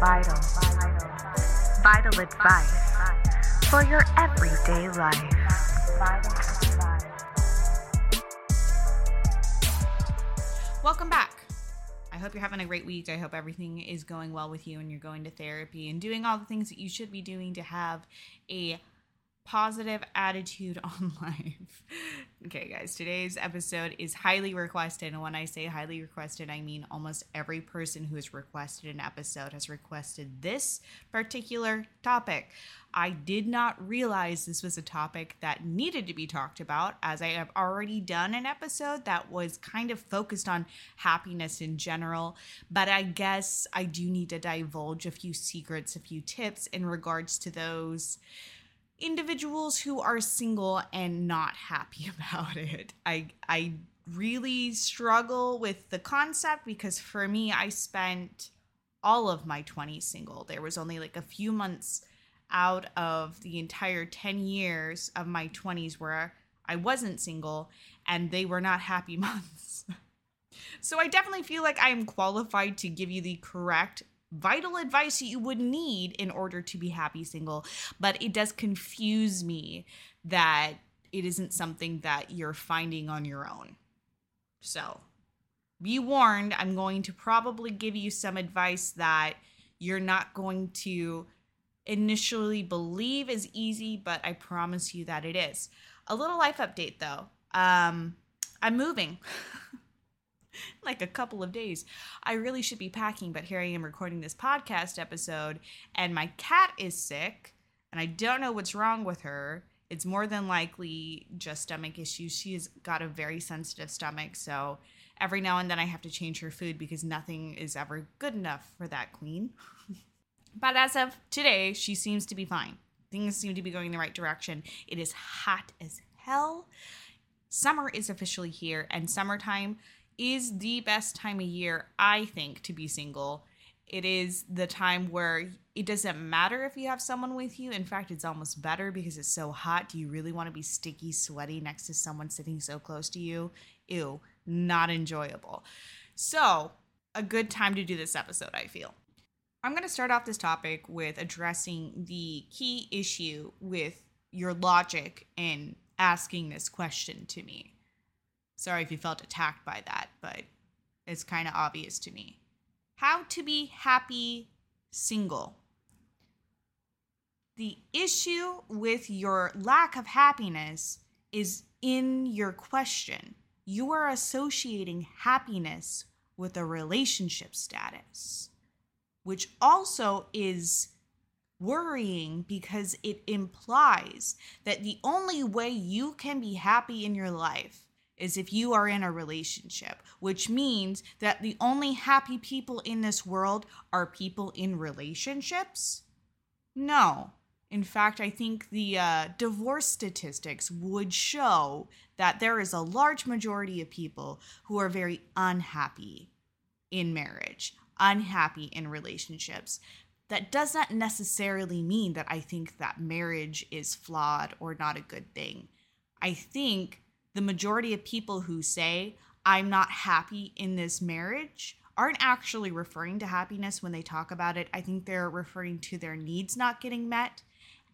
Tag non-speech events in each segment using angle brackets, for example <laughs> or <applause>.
Vital. Vital advice for your everyday life. Welcome back. I hope you're having a great week. I hope everything is going well with you and you're going to therapy and doing all the things that you should be doing to have a positive attitude <laughs> on life. Okay, guys, today's episode is highly requested. And when I say highly requested, I mean almost every person who has requested an episode has requested this particular topic. I did not realize this was a topic that needed to be talked about, as I have already done an episode that was kind of focused on happiness in general. But I guess I do need to divulge a few secrets, a few tips in regards to those individuals who are single and not happy <laughs> about it. I I really struggle with the concept because for me I spent all of my 20s single. There was only like a few months out of the entire 10 years of my 20s where I wasn't single and they were not happy <laughs> months. so I definitely feel like I am qualified to give you the correct vital advice that you would need in order to be happy single. But it does confuse me that it isn't something that you're finding on your own. So be warned, I'm going to probably give you some advice that you're not going to initially believe is easy, but I promise you that it is. A little life update though. Um, I'm moving. <laughs> <laughs> like a couple of days. I really should be packing, but here I am recording this podcast episode, and my cat is sick, and I don't know what's wrong with her. It's more than likely just stomach issues. She has got a very sensitive stomach, so every now and then I have to change her food because nothing is ever good enough for that queen. <laughs> but as of today, she seems to be fine. Things seem to be going in the right direction. It is hot as hell. Summer is officially here, and summertime is the best time of year, I think, to be single. It is the time where it doesn't matter if you have someone with you. In fact, it's almost better because it's so hot. Do you really want to be sticky, sweaty next to someone sitting so close to you? Ew, not enjoyable. So, a good time to do this episode, I feel. I'm going to start off this topic with addressing the key issue with your logic in asking this question to me. Sorry if you felt attacked by that, but it's kind of obvious to me. How to be happy single. The issue with your lack of happiness is in your question. You are associating happiness with a relationship status, which also is worrying because it implies that the only way you can be happy in your life is if you are in a relationship, which means that the only happy people in this world are people in relationships? No. In fact, I think the uh, divorce statistics would show that there is a large majority of people who are very unhappy in marriage, unhappy in relationships. That does not necessarily mean that I think that marriage is flawed or not a good thing. I think the majority of people who say, I'm not happy in this marriage, aren't actually referring to happiness when they talk about it. I think they're referring to their needs not getting met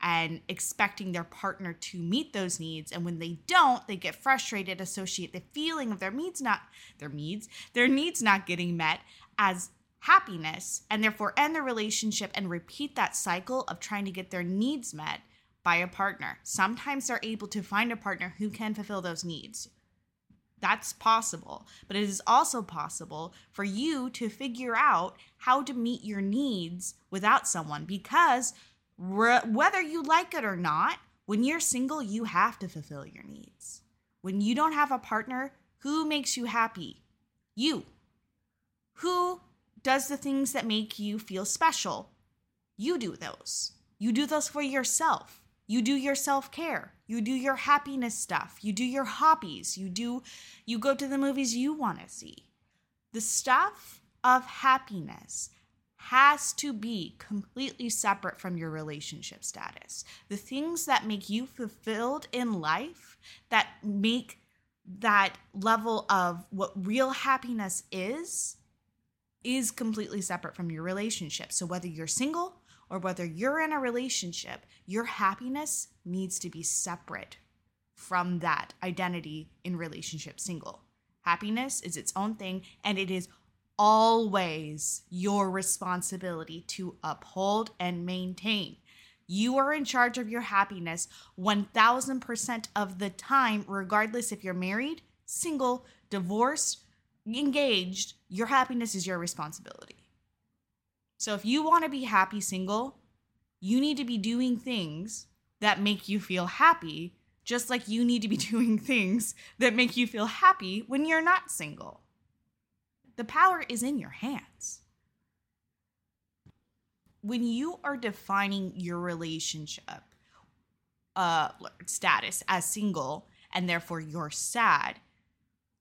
and expecting their partner to meet those needs. And when they don't, they get frustrated, associate the feeling of their needs not their needs, their needs not getting met as happiness, and therefore end the relationship and repeat that cycle of trying to get their needs met by a partner. Sometimes they're able to find a partner who can fulfill those needs. That's possible. But it is also possible for you to figure out how to meet your needs without someone because re- whether you like it or not, when you're single, you have to fulfill your needs. When you don't have a partner, who makes you happy? You. Who does the things that make you feel special? You do those. You do those for yourself. You do your self-care. You do your happiness stuff. You do your hobbies. You do you go to the movies you want to see. The stuff of happiness has to be completely separate from your relationship status. The things that make you fulfilled in life, that make that level of what real happiness is, is completely separate from your relationship. So whether you're single or whether you're in a relationship, your happiness needs to be separate from that identity in relationship single. Happiness is its own thing and it is always your responsibility to uphold and maintain. You are in charge of your happiness 1000% of the time, regardless if you're married, single, divorced, engaged. Your happiness is your responsibility. So if you want to be happy single, you need to be doing things that make you feel happy, just like you need to be <laughs> doing things that make you feel happy when you're not single. The power is in your hands. When you are defining your relationship uh, status as single and therefore you're sad,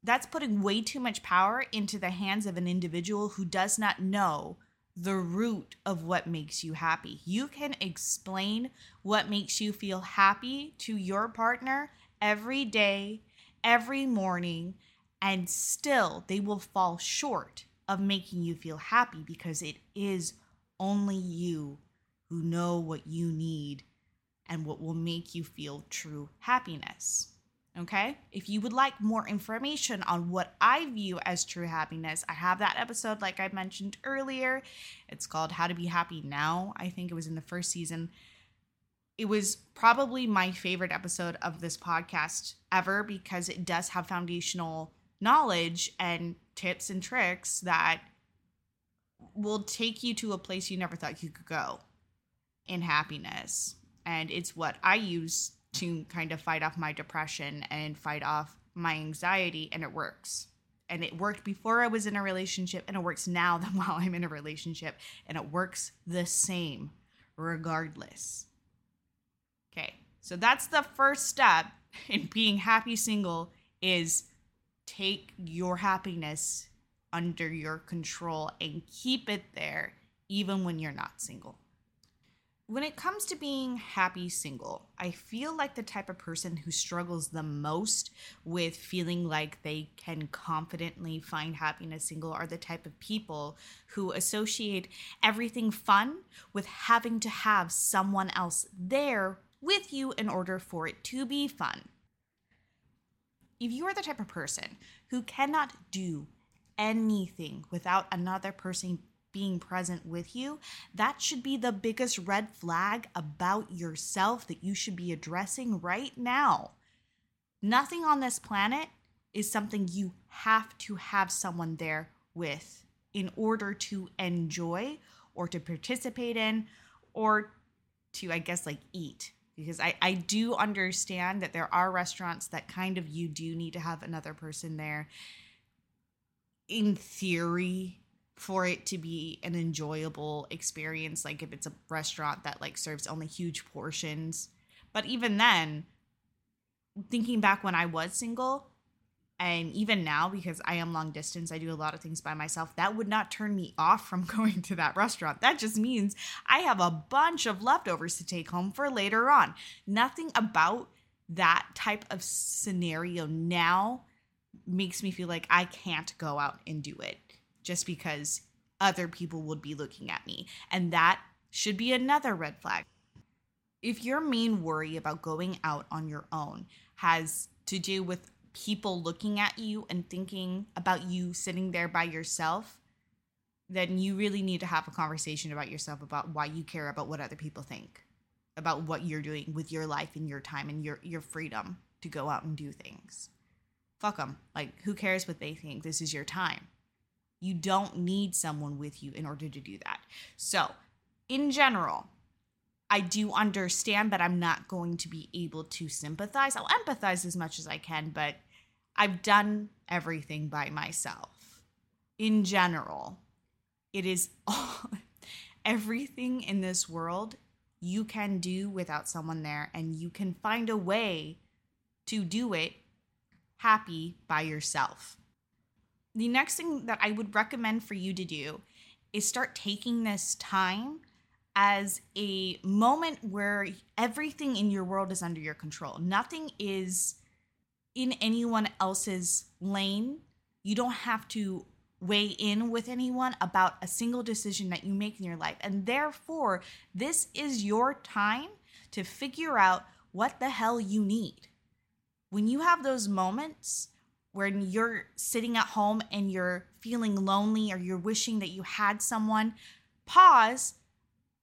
that's putting way too much power into the hands of an individual who does not know the root of what makes you happy. You can explain what makes you feel happy to your partner every day, every morning, and still they will fall short of making you feel happy because it is only you who know what you need and what will make you feel true happiness. Okay. If you would like more information on what I view as true happiness, I have that episode, like I mentioned earlier. It's called How to Be Happy Now. I think it was in the first season. It was probably my favorite episode of this podcast ever because it does have foundational knowledge and tips and tricks that will take you to a place you never thought you could go in happiness. And it's what I use to kind of fight off my depression and fight off my anxiety, and it works. And it worked before I was in a relationship, and it works now <laughs> than while I'm in a relationship, and it works the same regardless. Okay, so that's the first step <laughs> in being happy single is take your happiness under your control and keep it there even when you're not single. When it comes to being happy single, I feel like the type of person who struggles the most with feeling like they can confidently find happiness single are the type of people who associate everything fun with having to have someone else there with you in order for it to be fun. If you are the type of person who cannot do anything without another person being present with you, that should be the biggest red flag about yourself that you should be addressing right now. Nothing on this planet is something you have to have someone there with in order to enjoy or to participate in or to, I guess, like eat. Because I, I do understand that there are restaurants that kind of you do need to have another person there. In theory, for it to be an enjoyable experience like if it's a restaurant that like serves only huge portions. But even then thinking back when i was single and even now because i am long distance i do a lot of things by myself that would not turn me off from <laughs> going to that restaurant. That just means i have a bunch of leftovers to take home for later on. Nothing about that type of scenario now makes me feel like i can't go out and do it just because other people would be looking at me. And that should be another red flag. If your main worry about going out on your own has to do with people looking at you and thinking about you sitting there by yourself, then you really need to have a conversation about yourself about why you care about what other people think, about what you're doing with your life and your time and your your freedom to go out and do things. Fuck them. Like who cares what they think? This is your time. You don't need someone with you in order to do that. So, in general, I do understand, but I'm not going to be able to sympathize. I'll empathize as much as I can, but I've done everything by myself. In general, it is all, <laughs> everything in this world you can do without someone there, and you can find a way to do it happy by yourself the next thing that I would recommend for you to do is start taking this time as a moment where everything in your world is under your control. Nothing is in anyone else's lane. You don't have to weigh in with anyone about a single decision that you make in your life. And therefore, this is your time to figure out what the hell you need. When you have those moments when you're sitting at home and you're feeling lonely or you're wishing that you had someone, pause,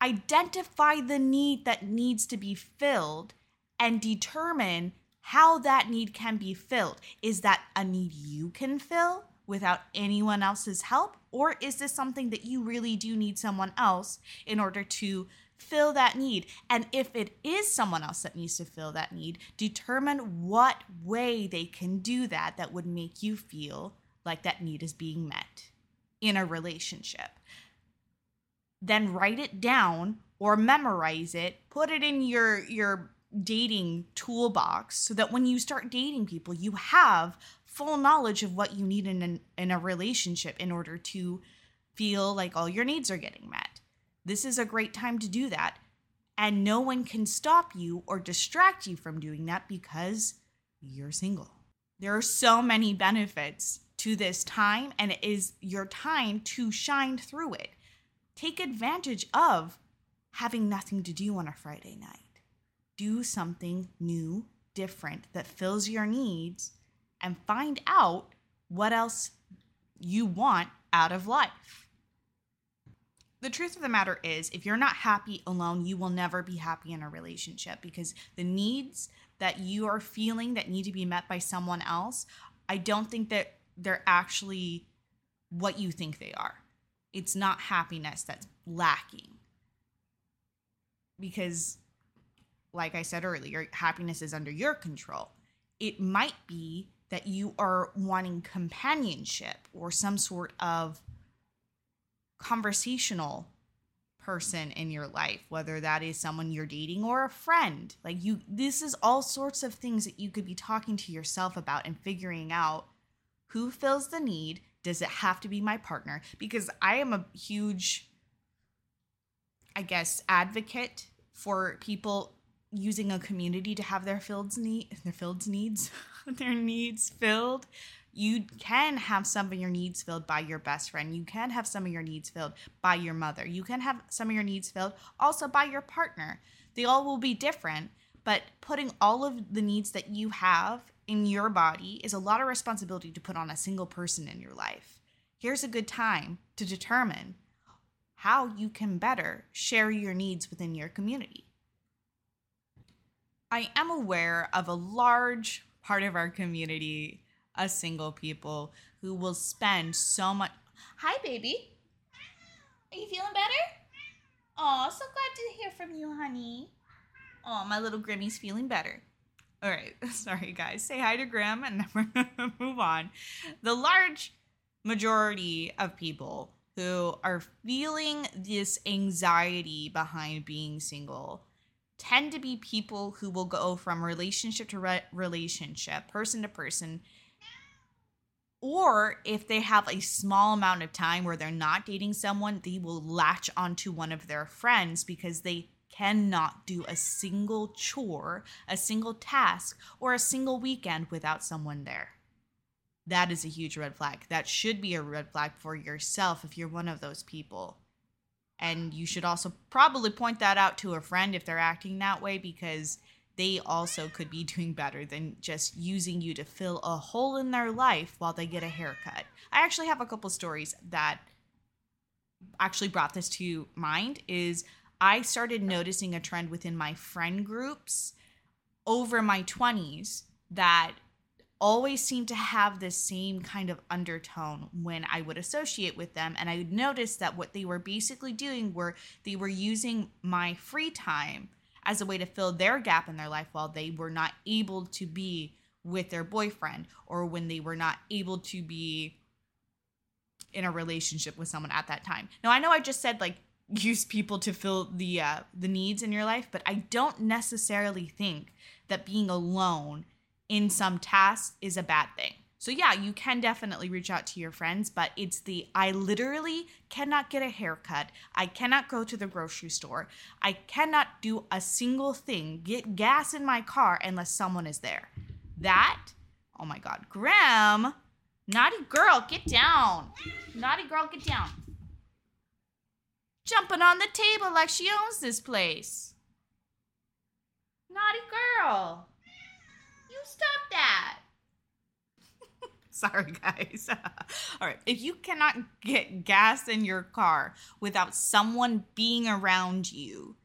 identify the need that needs to be filled, and determine how that need can be filled. Is that a need you can fill without anyone else's help? Or is this something that you really do need someone else in order to fill that need? And if it is someone else that needs to fill that need, determine what way they can do that that would make you feel like that need is being met in a relationship. Then write it down or memorize it, put it in your your dating toolbox so that when you start dating people, you have full knowledge of what you need in an, in a relationship in order to feel like all your needs are getting met. This is a great time to do that. And no one can stop you or distract you from doing that because you're single. There are so many benefits to this time, and it is your time to shine through it. Take advantage of having nothing to do on a Friday night do something new, different that fills your needs and find out what else you want out of life. The truth of the matter is, if you're not happy alone, you will never be happy in a relationship because the needs that you are feeling that need to be met by someone else, I don't think that they're actually what you think they are. It's not happiness that's lacking. Because like I said earlier, happiness is under your control. It might be that you are wanting companionship or some sort of conversational person in your life, whether that is someone you're dating or a friend. Like you this is all sorts of things that you could be talking to yourself about and figuring out who fills the need. Does it have to be my partner? Because I am a huge I guess advocate for people using a community to have their fields need their fields needs <laughs> their needs filled you can have some of your needs filled by your best friend. You can have some of your needs filled by your mother. You can have some of your needs filled also by your partner. They all will be different but putting all of the needs that you have in your body is a lot of responsibility to put on a single person in your life. Here's a good time to determine how you can better share your needs within your community. I am aware of a large part of our community, us single people, who will spend so much. Hi, baby. Are you feeling better? Oh, so glad to hear from you, honey. Oh, my little Grimmy's feeling better. All right, <laughs> sorry guys. Say hi to Grim and then we're <laughs> gonna move on. The large majority of people who are feeling this anxiety behind being single tend to be people who will go from relationship to re- relationship, person to person. Or if they have a small amount of time where they're not dating someone, they will latch onto one of their friends because they cannot do a single chore, a single task, or a single weekend without someone there. That is a huge red flag. That should be a red flag for yourself if you're one of those people. And you should also probably point that out to a friend if they're acting that way because they also could be doing better than just using you to fill a hole in their life while they get a haircut. I actually have a couple stories that actually brought this to mind is I started noticing a trend within my friend groups over my 20s that always seemed to have this same kind of undertone when I would associate with them. And I would notice that what they were basically doing were they were using my free time as a way to fill their gap in their life while they were not able to be with their boyfriend or when they were not able to be in a relationship with someone at that time. Now I know I just said like <laughs> use people to fill the uh, the needs in your life, but I don't necessarily think that being alone in some tasks is a bad thing. So, yeah, you can definitely reach out to your friends, but it's the I literally cannot get a haircut. I cannot go to the grocery store. I cannot do a single thing, get gas in my car unless someone is there. That, oh my God, Graham, Naughty girl, get down. Naughty girl, get down. Jumping on the table like she owns this place. Naughty girl. You stop that. <laughs> Sorry, guys. <laughs> All right. If you cannot get gas in your car without someone being around you,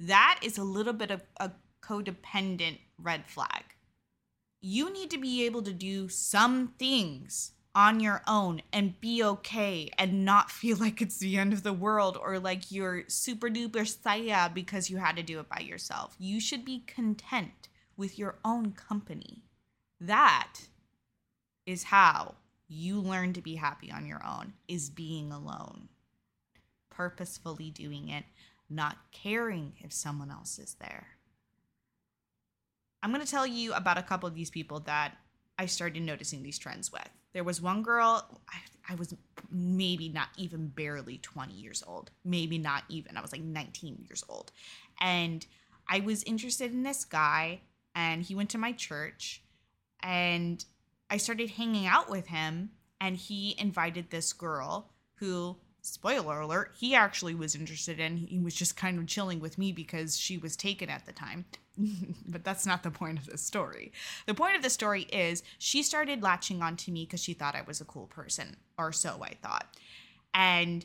that is a little bit of a codependent red flag. You need to be able to do some things on your own and be okay and not feel <laughs> like it's the end of the world or like you're super duper saya because you had to do it by yourself. You should be content with your own company. That is how you learn to be happy on your own is being alone. Purposefully doing it, not caring if someone else is there. I'm going to tell you about a couple of these people that I started noticing these trends with. There was one girl, I, I, was maybe not even barely 20 years old, maybe not even. I was like 19 years old. And I was interested in this guy, and he went to my church, and I started hanging out with him, and he invited this girl who spoiler alert, he actually was interested in. He was just kind of chilling with me because she was taken at the time. <laughs> but that's not the point of the story. The point of the story is she started latching onto me because she thought I was a cool person, or so I thought. And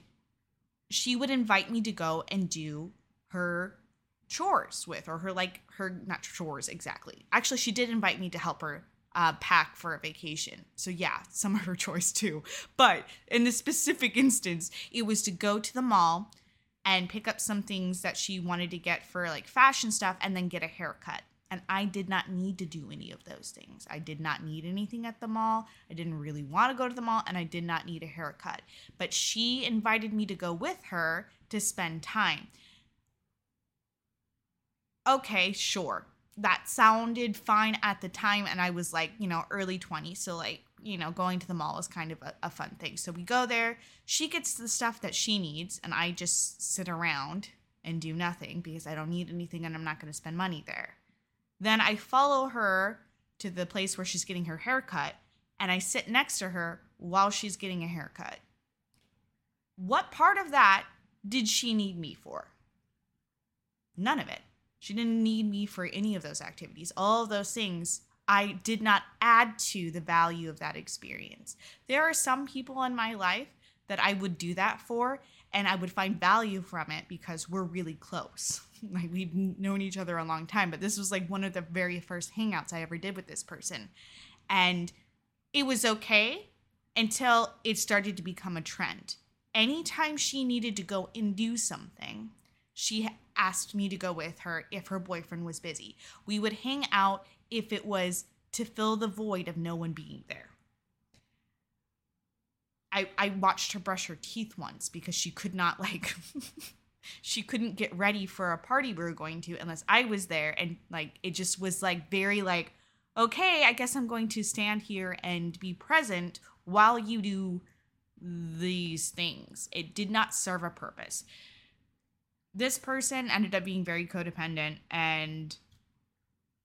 she would invite me to go and do her chores with, or her like her not chores exactly. Actually, she did invite me to help her uh, pack for a vacation. So, yeah, some of her <laughs> choice too. But in this specific instance, it was to go to the mall and pick up some things that she wanted to get for like fashion stuff and then get a haircut. And I did not need to do any of those things. I did not need anything at the mall. I didn't really want to go to the mall and I did not need a haircut. But she invited me to go with her to spend time. Okay, sure that sounded fine at the time and i was like you know early 20s so like you know going to the mall is kind of a, a, fun thing. So we go there she gets the stuff that she needs and i just sit around and do nothing because i don't need anything and i'm not going to spend money there. Then i follow her to the place where she's getting her haircut and i sit next to her while she's getting a haircut. What part of that did she need me for? None of it she didn't need me for any of those activities. All of those things I did not add to the value of that experience. There are some people in my life that I would do that for and I would find value from it because we're really close. <laughs> Like we've known each other a long time, but this was like one of the very first hangouts I ever did with this person. And it was okay until it started to become a trend. Anytime she needed to go and do something, she asked me to go with her if her boyfriend was busy. We would hang out if it was to fill the void of no one being there. I, I watched her brush her teeth once because she could not like <laughs> she couldn't get ready for a party we were going to unless I was there and like it just was like very like okay I guess I'm going to stand here and be present while you do these things it did not serve a purpose this person ended up being very codependent and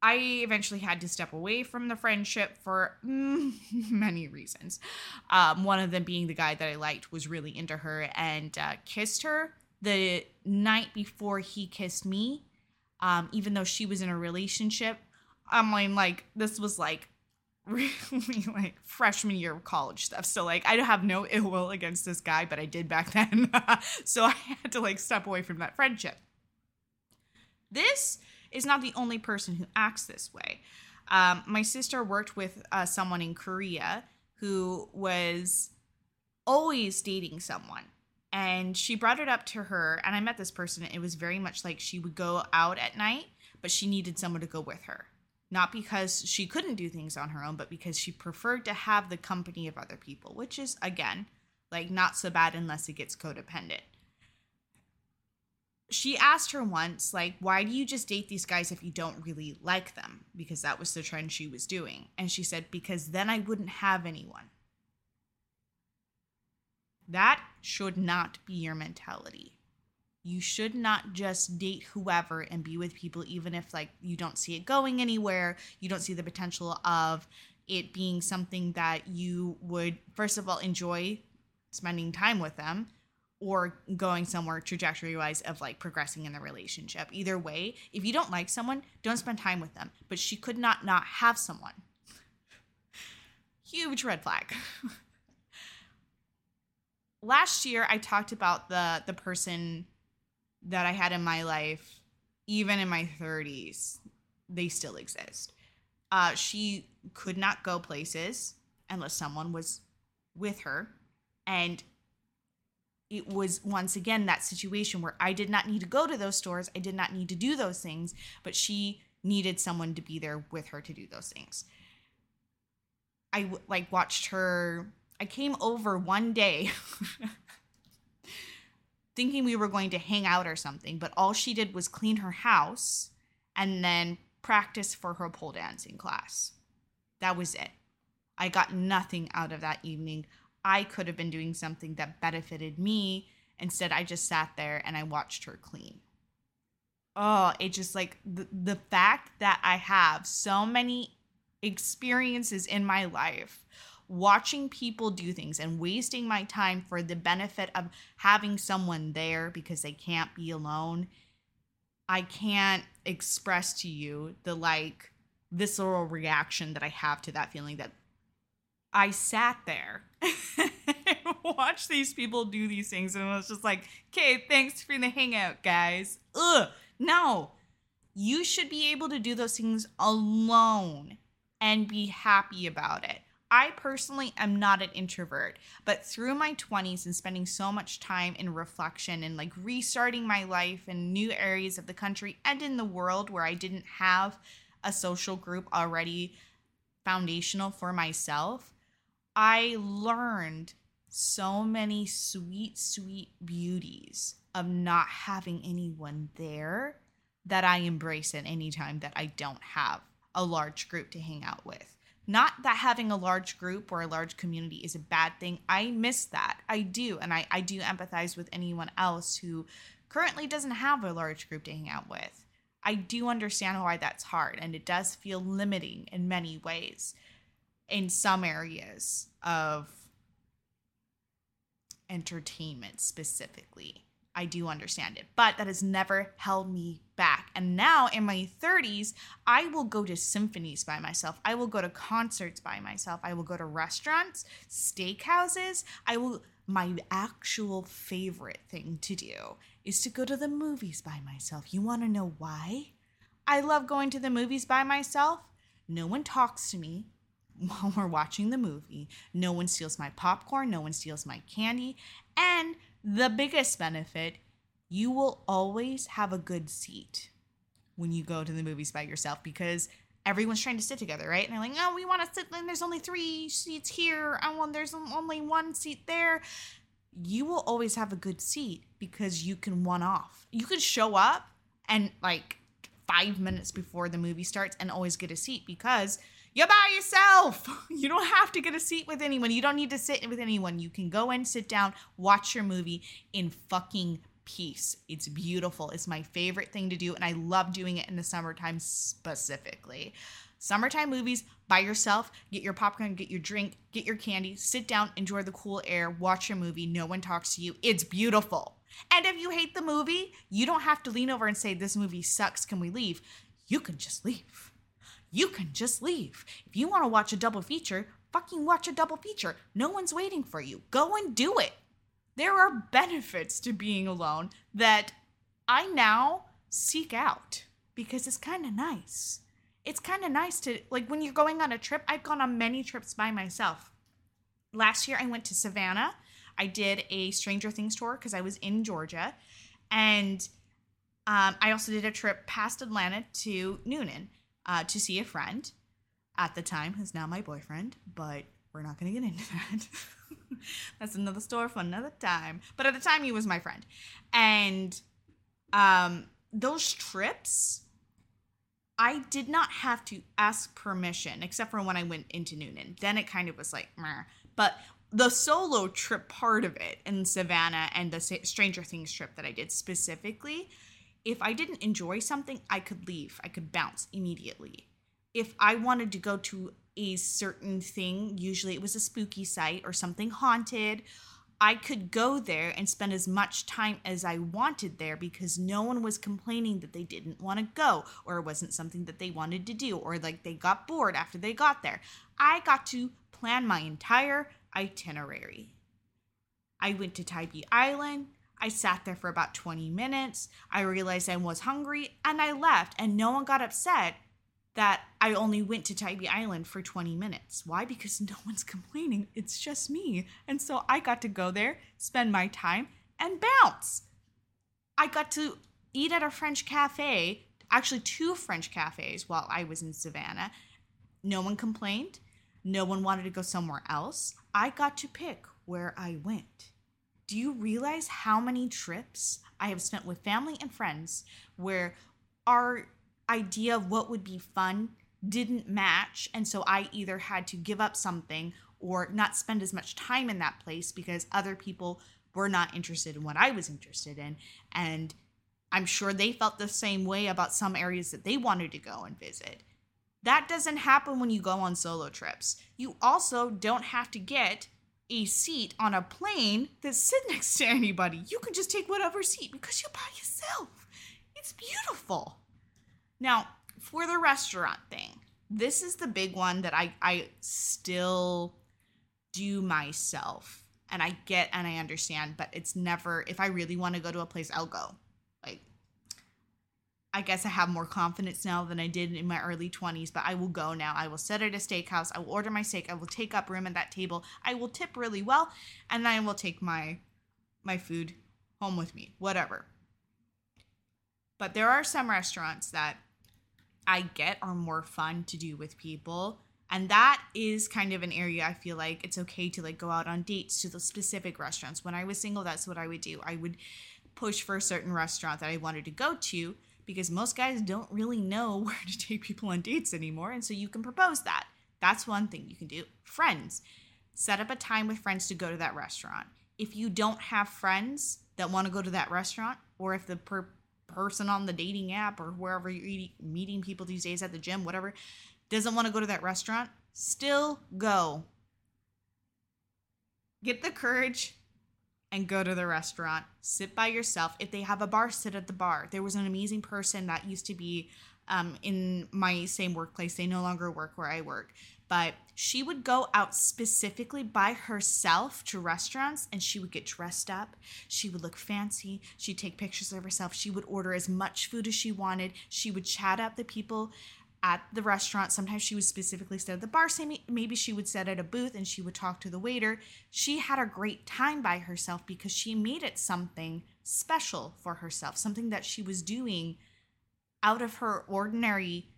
I eventually had to step away from the friendship for <laughs> many reasons. Um, one of them being the guy that I liked was really into her and uh, kissed her the night before he kissed me, um, even though she was in a relationship. I'm like, this was like <laughs> really like freshman year of college stuff. So like I have no ill will against this guy, but I did back <laughs> then. so I had to like step away from that friendship. This is not the only person who acts this way. Um, my sister worked with uh, someone in Korea who was always dating someone. And she brought it up to her, and I met this person. It was very much like she would go out at night, but she needed someone to go with her not because she couldn't do things on her own, but because she preferred to have the company of other people, which is, again, like not so bad unless it gets codependent. She asked her once, like, why do you just date these guys if you don't really like them? Because that was the trend she was doing. And she said, because then I wouldn't have anyone. That should not be your mentality you should not just date whoever and be with people even if like you don't see it going anywhere you don't see the potential of it being something that you would first of all enjoy spending time with them or going somewhere trajectory wise of like progressing in the relationship. Either way, if you don't like someone, don't spend time with them. But she could not not have someone. Huge red flag. <laughs> Last year I talked about the the person that I had in my life even in my 30s. They still exist. Uh she could not go places unless someone was with her and it was once again that situation where I did not need to go to those stores. I did not need to do those things, but she needed someone to be there with her to do those things. I like watched her. I came over one day <laughs> thinking we were going to hang out or something, but all she did was clean her house and then practice for her pole dancing class. That was it. I got nothing out of that evening I could have been doing something that benefited me. Instead, I just sat there and I watched her clean. Oh, it just like the, the fact that I have so many experiences in my life watching people do things and wasting my time for the benefit of having someone there because they can't be alone. I can't express to you the like visceral reaction that I have to that feeling that I sat there <laughs> and watched these people do these things and was just like, okay, thanks for the hangout, guys. Ugh, no. You should be able to do those things alone and be happy about it. I personally am not an introvert, but through my 20s and spending so much time in reflection and like restarting my life in new areas of the country and in the world where I didn't have a social group already foundational for myself, I learned so many sweet, sweet beauties of not having anyone there that I embrace at any time that I don't have a large group to hang out with. Not that having a large group or a large community is a bad thing. I miss that. I do. And I, I do empathize with anyone else who currently doesn't have a large group to hang out with. I do understand why that's hard and it does feel limiting in many ways in some areas of entertainment specifically. I do understand it, but that has never held me back. And now in my 30s, I will go to symphonies by myself. I will go to concerts by myself. I will go to restaurants, steakhouses. I will, my actual favorite thing to do is to go to the movies by myself. You want to know why? I love going to the movies by myself. No one talks to me <laughs> while we're watching the movie. No one steals my popcorn, no one steals my candy. And the biggest benefit, you will always have a good seat when you go to the movies by yourself because everyone's trying to sit together, right? And they're like, oh, we want to sit, and there's only three seats here, and well, there's only one seat there. You will always have a good seat because you can one off. You could show up and like five minutes before the movie starts and always get a seat because you're by yourself. <laughs> You don't have to get a seat with anyone. You don't need to sit with anyone. You can go and sit down, watch your movie in fucking peace. It's beautiful. It's my favorite thing to do, and I love doing it in the summertime specifically. Summertime movies by yourself, get your popcorn, get your drink, get your candy, sit down, enjoy the cool air, watch your movie. No one talks to you. It's beautiful. And if you hate the movie, you don't have to lean over and say, This movie sucks. Can we leave? You can just leave you can just leave. If you want to watch a double feature, fucking watch a double feature. No one's waiting for you. Go and do it. There are benefits to being alone that I now seek out because it's kind of nice. It's kind of nice to, like, when you're going on a trip, I've gone on many trips by myself. Last year, I went to Savannah. I did a Stranger Things tour because I was in Georgia. And um, I also did a trip past Atlanta to Newnan uh, to see a friend at the time, who's now my boyfriend, but we're not going to get into that. <laughs> That's another story for another time. But at the time, he was my friend. And um, those trips, I did not have to ask permission, except for when I went into Newnan. Then it kind of was like, Meh. but the solo trip part of it in Savannah and the Stranger Things trip that I did specifically, if I didn't enjoy something, I could leave. I could bounce immediately. if I wanted to go to a certain thing, usually it was a spooky site or something haunted, I could go there and spend as much time as I wanted there because no one was complaining that they didn't want to go or it wasn't something that they wanted to do or like they got bored after they got there. I got to plan my entire itinerary. I went to Tybee Island. I sat there for about 20 minutes. I realized I was hungry and I left, and no one got upset that I only went to Tybee Island for 20 minutes. Why? Because no one's <laughs> complaining. It's just me. And so I got to go there, spend my time, and bounce. I got to eat at a French cafe, actually, two French cafes while I was in Savannah. No one complained. No one wanted to go somewhere else. I got to pick where I went. Do you realize how many trips I have spent with family and friends where our idea of what would be fun didn't match. And so I either had to give up something or not spend as much time in that place because other people were not interested in what I was interested in. And I'm sure they felt the same way about some areas that they wanted to go and visit. That doesn't happen when you go on solo trips. You also don't have to get a seat on a plane that sit <laughs> next to anybody. You can just take whatever seat because you're by yourself. It's beautiful. Now, for the restaurant thing, this is the big one that I, I still do myself. And I get and I understand, but it's never, if I really want to go to a place, I'll go. I guess I have more confidence now than I did in my early 20s, but I will go now. I will sit at a steakhouse. I will order my steak. I will take up room at that table. I will tip really well, and then I will take my my food home with me, whatever. But there are some restaurants that I get are more fun to do with people. And that is kind of an area I feel like it's okay to like go out on dates to the specific restaurants. When I was single, that's what I would do. I would push for a certain restaurant that I wanted to go to because most guys don't really know <laughs> where to take people on dates anymore. And so you can propose that. That's one thing you can do. Friends, set up a time with friends to go to that restaurant. If you don't have friends that want to go to that restaurant, or if the per- person on the dating app or wherever you're eating, meeting people these days at the gym, whatever, doesn't want to go to that restaurant, still go. Get the courage and go to the restaurant. Sit by yourself. If they have a bar, sit at the bar. There was an amazing person that used to be um, in my same workplace. They no longer work where I work but she would go out specifically by herself to restaurants and she would get dressed up. She would look fancy. She'd take pictures of herself. She would order as much food as she wanted. She would chat up the people at the restaurant. Sometimes she would specifically sit at the bar. Maybe she would sit at a booth and she would talk to the waiter. She had a great time by herself because she made it something special for herself, something that she was doing out of her ordinary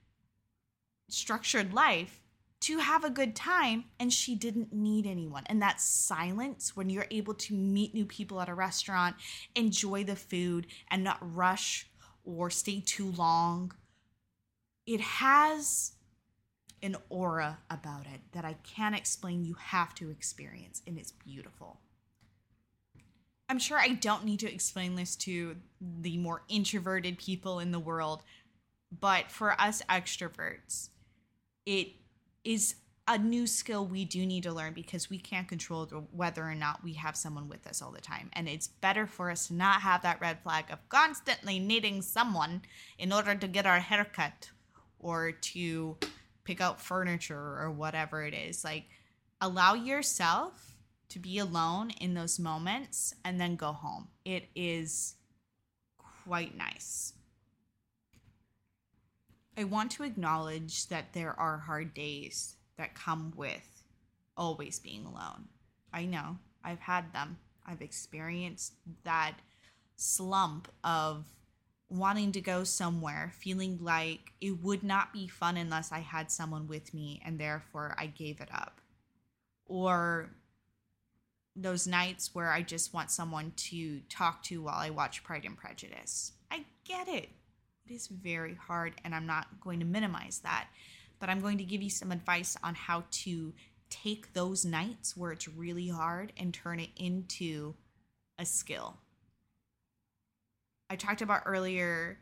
structured life to have a good time and she didn't need anyone. And that silence when you're able to meet new people at a restaurant, enjoy the food and not rush or stay too long, it has an aura about it that I can't explain. You have to experience, and it's beautiful. I'm sure I don't need to explain this to the more introverted people in the world, but for us extroverts, it is a new skill we do need to learn because we can't control whether or not we have someone with us all the time. And it's better for us to not have that red flag of constantly needing someone in order to get our haircut or to pick out furniture or whatever it is. Like, allow yourself to be alone in those moments and then go home. It is quite nice. I want to acknowledge that there are hard days that come with always being alone. I know, I've had them. I've experienced that slump of wanting to go somewhere, feeling like it would not be fun unless I had someone with me, and therefore I gave it up. Or those nights where I just want someone to talk to while I watch Pride and Prejudice. I get it. It is very hard, and I'm not going to minimize that, but I'm going to give you some advice on how to take those nights where it's really hard and turn it into a skill. I talked about earlier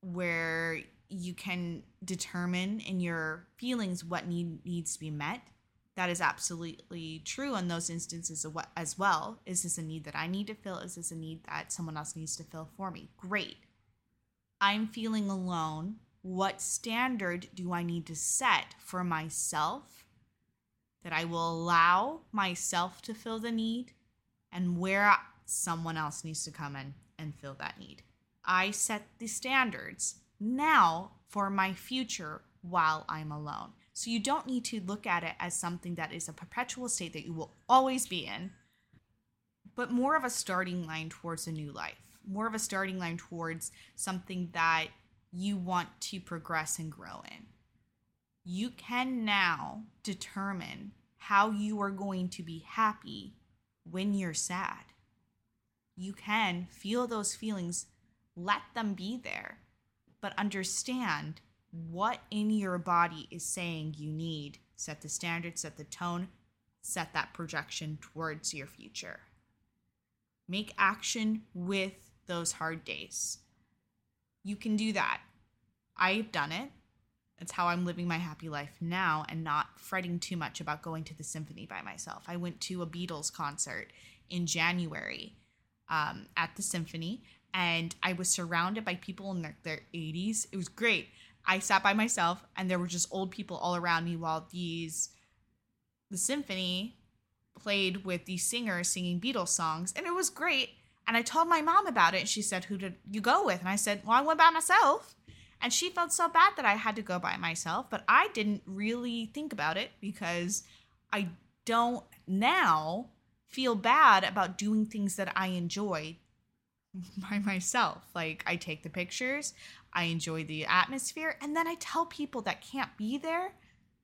where you can determine in your feelings what need needs to be met. That is absolutely true in those instances as well. Is this a need that I need to fill? Is this a need that someone else needs to fill for me? Great. I'm feeling alone. What standard do I need to set for myself that I will allow myself to fill the need and where someone else needs to come in and fill that need? I set the standards now for my future while I'm alone. So you don't need to look at it as something that is a perpetual state that you will always be in, but more of a starting line towards a new life, more of a starting line towards something that you want to progress and grow in. You can now determine how you are going to be happy when you're sad. You can feel those feelings, let them be there but understand what in your body is saying you need. Set the standard, set the tone, set that projection towards your future. Make action with those hard days. You can do that. I've done it. It's how I'm living my happy life now and not fretting too much about going to the symphony by myself. I went to a Beatles concert in January um, at the symphony and I was surrounded by people in their, their 80s. It was great. I sat by myself and there were just old people all around me while these the symphony played with these singers singing Beatles songs and it was great. And I told my mom about it and she said, "Who did you go with?" And I said, "Well, I went by myself." And she felt so bad that I had to go by myself, but I didn't really think about it because I don't now feel bad about doing things that I enjoy <laughs> by myself. Like I take the pictures, I enjoy the atmosphere, and then I tell people that can't be there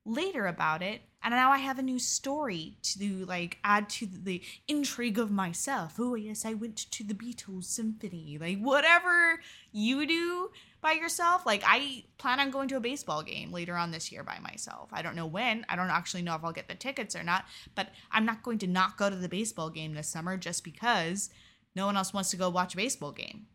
later about it. And now I have a new story to like add to the intrigue of myself. Oh yes, I went to the Beatles symphony. Like whatever you do by yourself. Like I plan on going to a baseball game later on this year by myself. I don't know when. I don't actually know if I'll get the tickets or not, but I'm not going to not go to the baseball game this summer just because no one else wants to go watch a baseball game.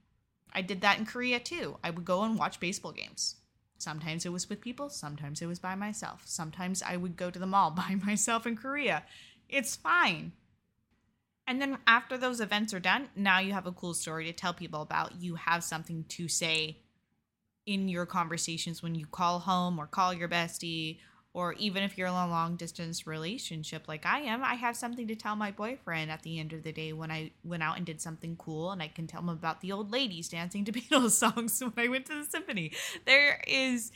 I did that in Korea too. I would go and watch baseball games. Sometimes it was with people, sometimes it was by myself. Sometimes I would go to the mall <laughs> by myself in Korea. It's fine. And then after those events are done, now you have a cool story to tell people about. You have something to say in your conversations when you call home or call your bestie or even if you're in a long distance relationship like I am, I have something to tell my boyfriend at the end of the day when I went out and did something cool and I can tell him about the old ladies dancing to <laughs> Beatles songs when I went to the symphony. There is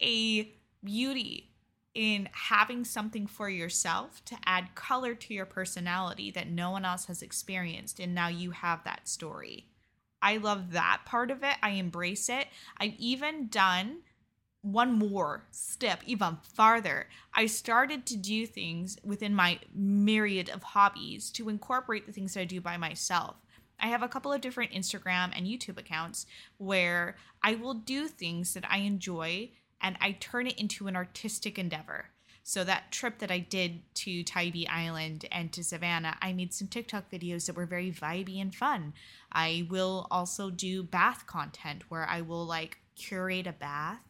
a beauty in having something for yourself to add color to your personality that no one else has experienced and now you have that story. I love that part of it. I embrace it. I've even done one more step even farther i started to do things within my myriad of hobbies to incorporate the things that i do by myself i have a couple of different instagram and youtube accounts where i will do things that i enjoy and i turn it into an artistic endeavor so that trip that i did to tybee island and to savannah i made some tiktok videos that were very vibey and fun i will also do bath content where i will like curate a bath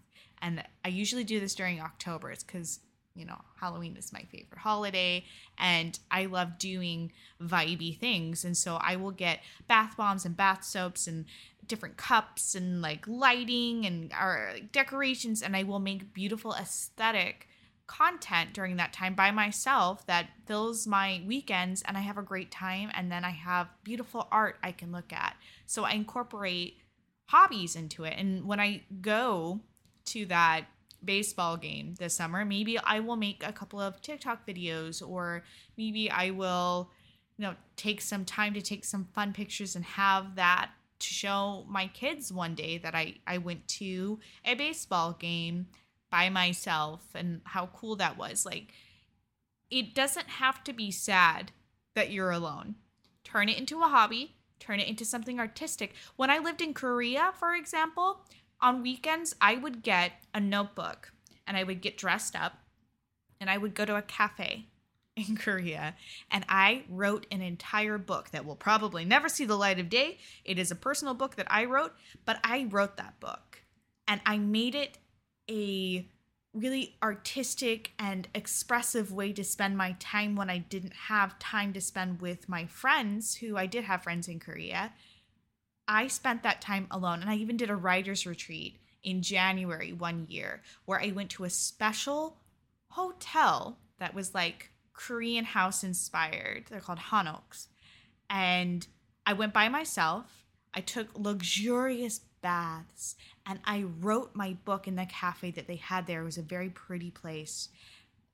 and I usually do this during October. It's because you know Halloween is my favorite holiday, and I love doing vibey things. And so I will get bath bombs and bath soaps and different cups and like lighting and our decorations, and I will make beautiful aesthetic content during that time by myself that fills my weekends and I have a great time and then I have beautiful art I can look at. So I incorporate hobbies into it. And when I go to that baseball game this summer, maybe I will make a couple of TikTok videos or maybe I will, you know, take some time to take some fun pictures and have that to show my kids one day that I, I went to a baseball game by myself and how cool that was. Like, it doesn't have to be sad that you're alone. Turn it into a hobby, turn it into something artistic. When I lived in Korea, for example, on weekends, I would get a notebook and I would get dressed up and I would go to a cafe <laughs> in Korea and I wrote an entire book that will probably never see the light of day. It is a personal book that I wrote, but I wrote that book. and I made it a really artistic and expressive way to spend my time when I didn't have time to spend with my friends, who I did have friends in Korea. I spent that time alone, and I even did a writer's retreat in January one year where I went to a special hotel that was like Korean house inspired. They're called Hanoks. And I went by myself. I took luxurious baths and I wrote my book in the cafe that they had there. It was a very pretty place.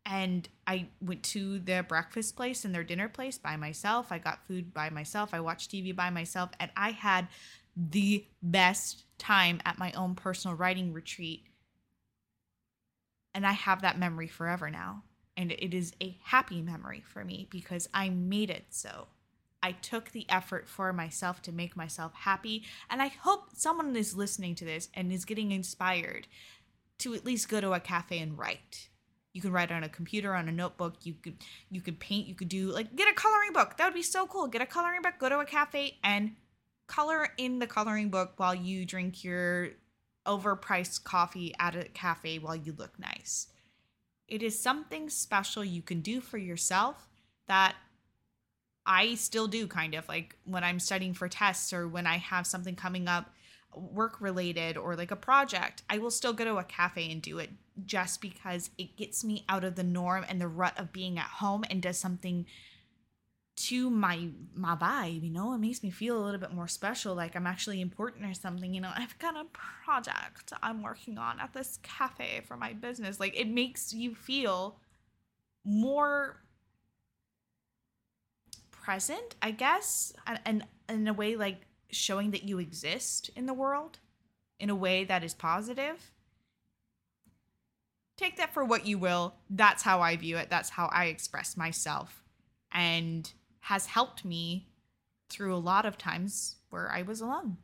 And I went to their breakfast place and their dinner place by myself. I got food by myself. I watched TV by myself. And I had the best time at my own personal writing retreat. And I have that memory forever now. And it is a happy memory for me because I made it so. I took the effort for myself to make myself happy. And I hope someone is listening to this and is getting inspired to at least go to a cafe and write. You can write on a computer, on a notebook. You could you could paint. You could do like get a coloring book. That would be so cool. Get a coloring book. Go to a cafe and color in the coloring book while you drink your overpriced coffee at a cafe while you look nice. It is something special you can do for yourself that I still do kind of like when I'm studying for tests or when I have something coming up work related or like a project, I will still go to a cafe and do it just because it gets me out of the norm and the rut of being at home and does something to my my vibe you know? It makes me feel a little bit more special like i'm actually important or something you know? I've got a project i'm working on at this cafe for my business. Like it makes you feel more present i guess and in a way like showing that you exist in the world in a way that is positive. Take that for what you will. That's how i view it. That's how i express myself and has helped me through a lot of times where I was alone.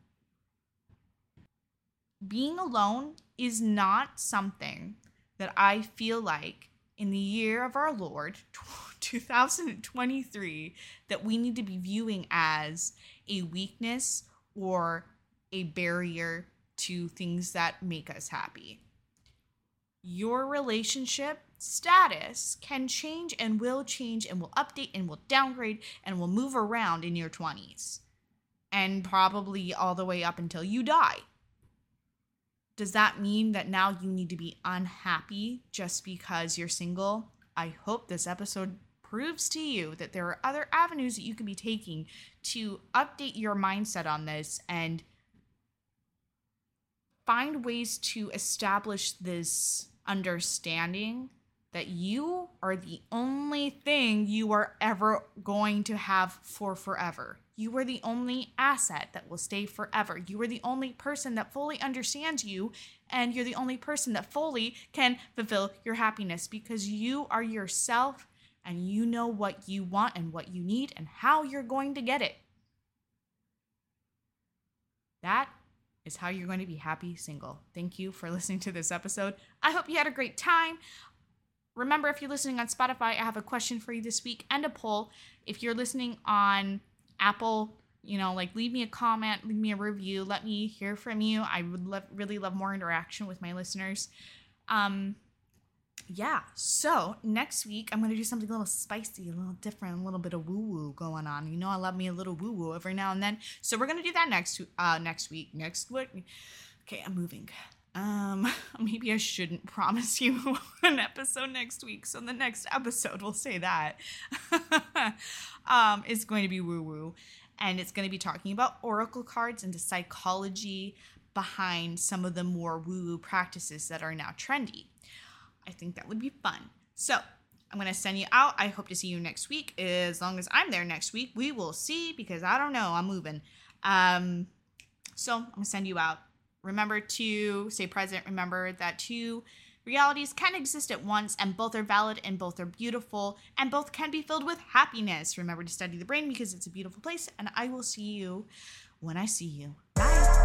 Being alone is not something that I feel like in the year of our Lord, <laughs> 2023, that we need to be viewing as a weakness or a barrier to things that make us happy. Your relationship status can change and will change and will update and will downgrade and will move around in your 20s and probably all the way up until you die. Does that mean that now you need to be unhappy just because you're single? I hope this episode proves to you that there are other avenues that you can be taking to update your mindset on this and find ways to establish this understanding that you are the only thing you are ever going to have for forever. You are the only asset that will stay forever. You are the only person that fully understands you, and you're the only person that fully can fulfill your happiness because you are yourself and you know what you want and what you need and how you're going to get it. That is how you're going to be happy single. Thank you for <laughs> listening to this episode. I hope you had a great time. Remember, if you're listening on Spotify, I have a question for you this week and a poll. If you're listening on Apple, you know, like leave me a comment, leave me a review, let me hear from you. I would love, really love more interaction with my listeners. Um, yeah, so next week I'm gonna do something a little spicy, a little different, a little bit of woo woo going on. You know, I love me a little woo woo every now and then. So we're gonna do that next uh next week. Next week. Okay, I'm moving um <laughs> maybe i shouldn't promise you <laughs> an episode next week so the next episode we'll say that. <laughs> Um is going to be woo woo and it's going to be talking about oracle cards and the psychology behind some of the more woo woo practices that are now trendy. I think that would be fun. So i'm going to send you out. I hope to see you next week. As long as i'm there next week we will see because i don't know i'm moving. Um so i'm going to send you out Remember to stay present. Remember that two realities can exist at once, and both are valid and both are beautiful, and both can be filled with happiness. Remember to study the brain because it's a beautiful place, and I will see you when I see you. Bye.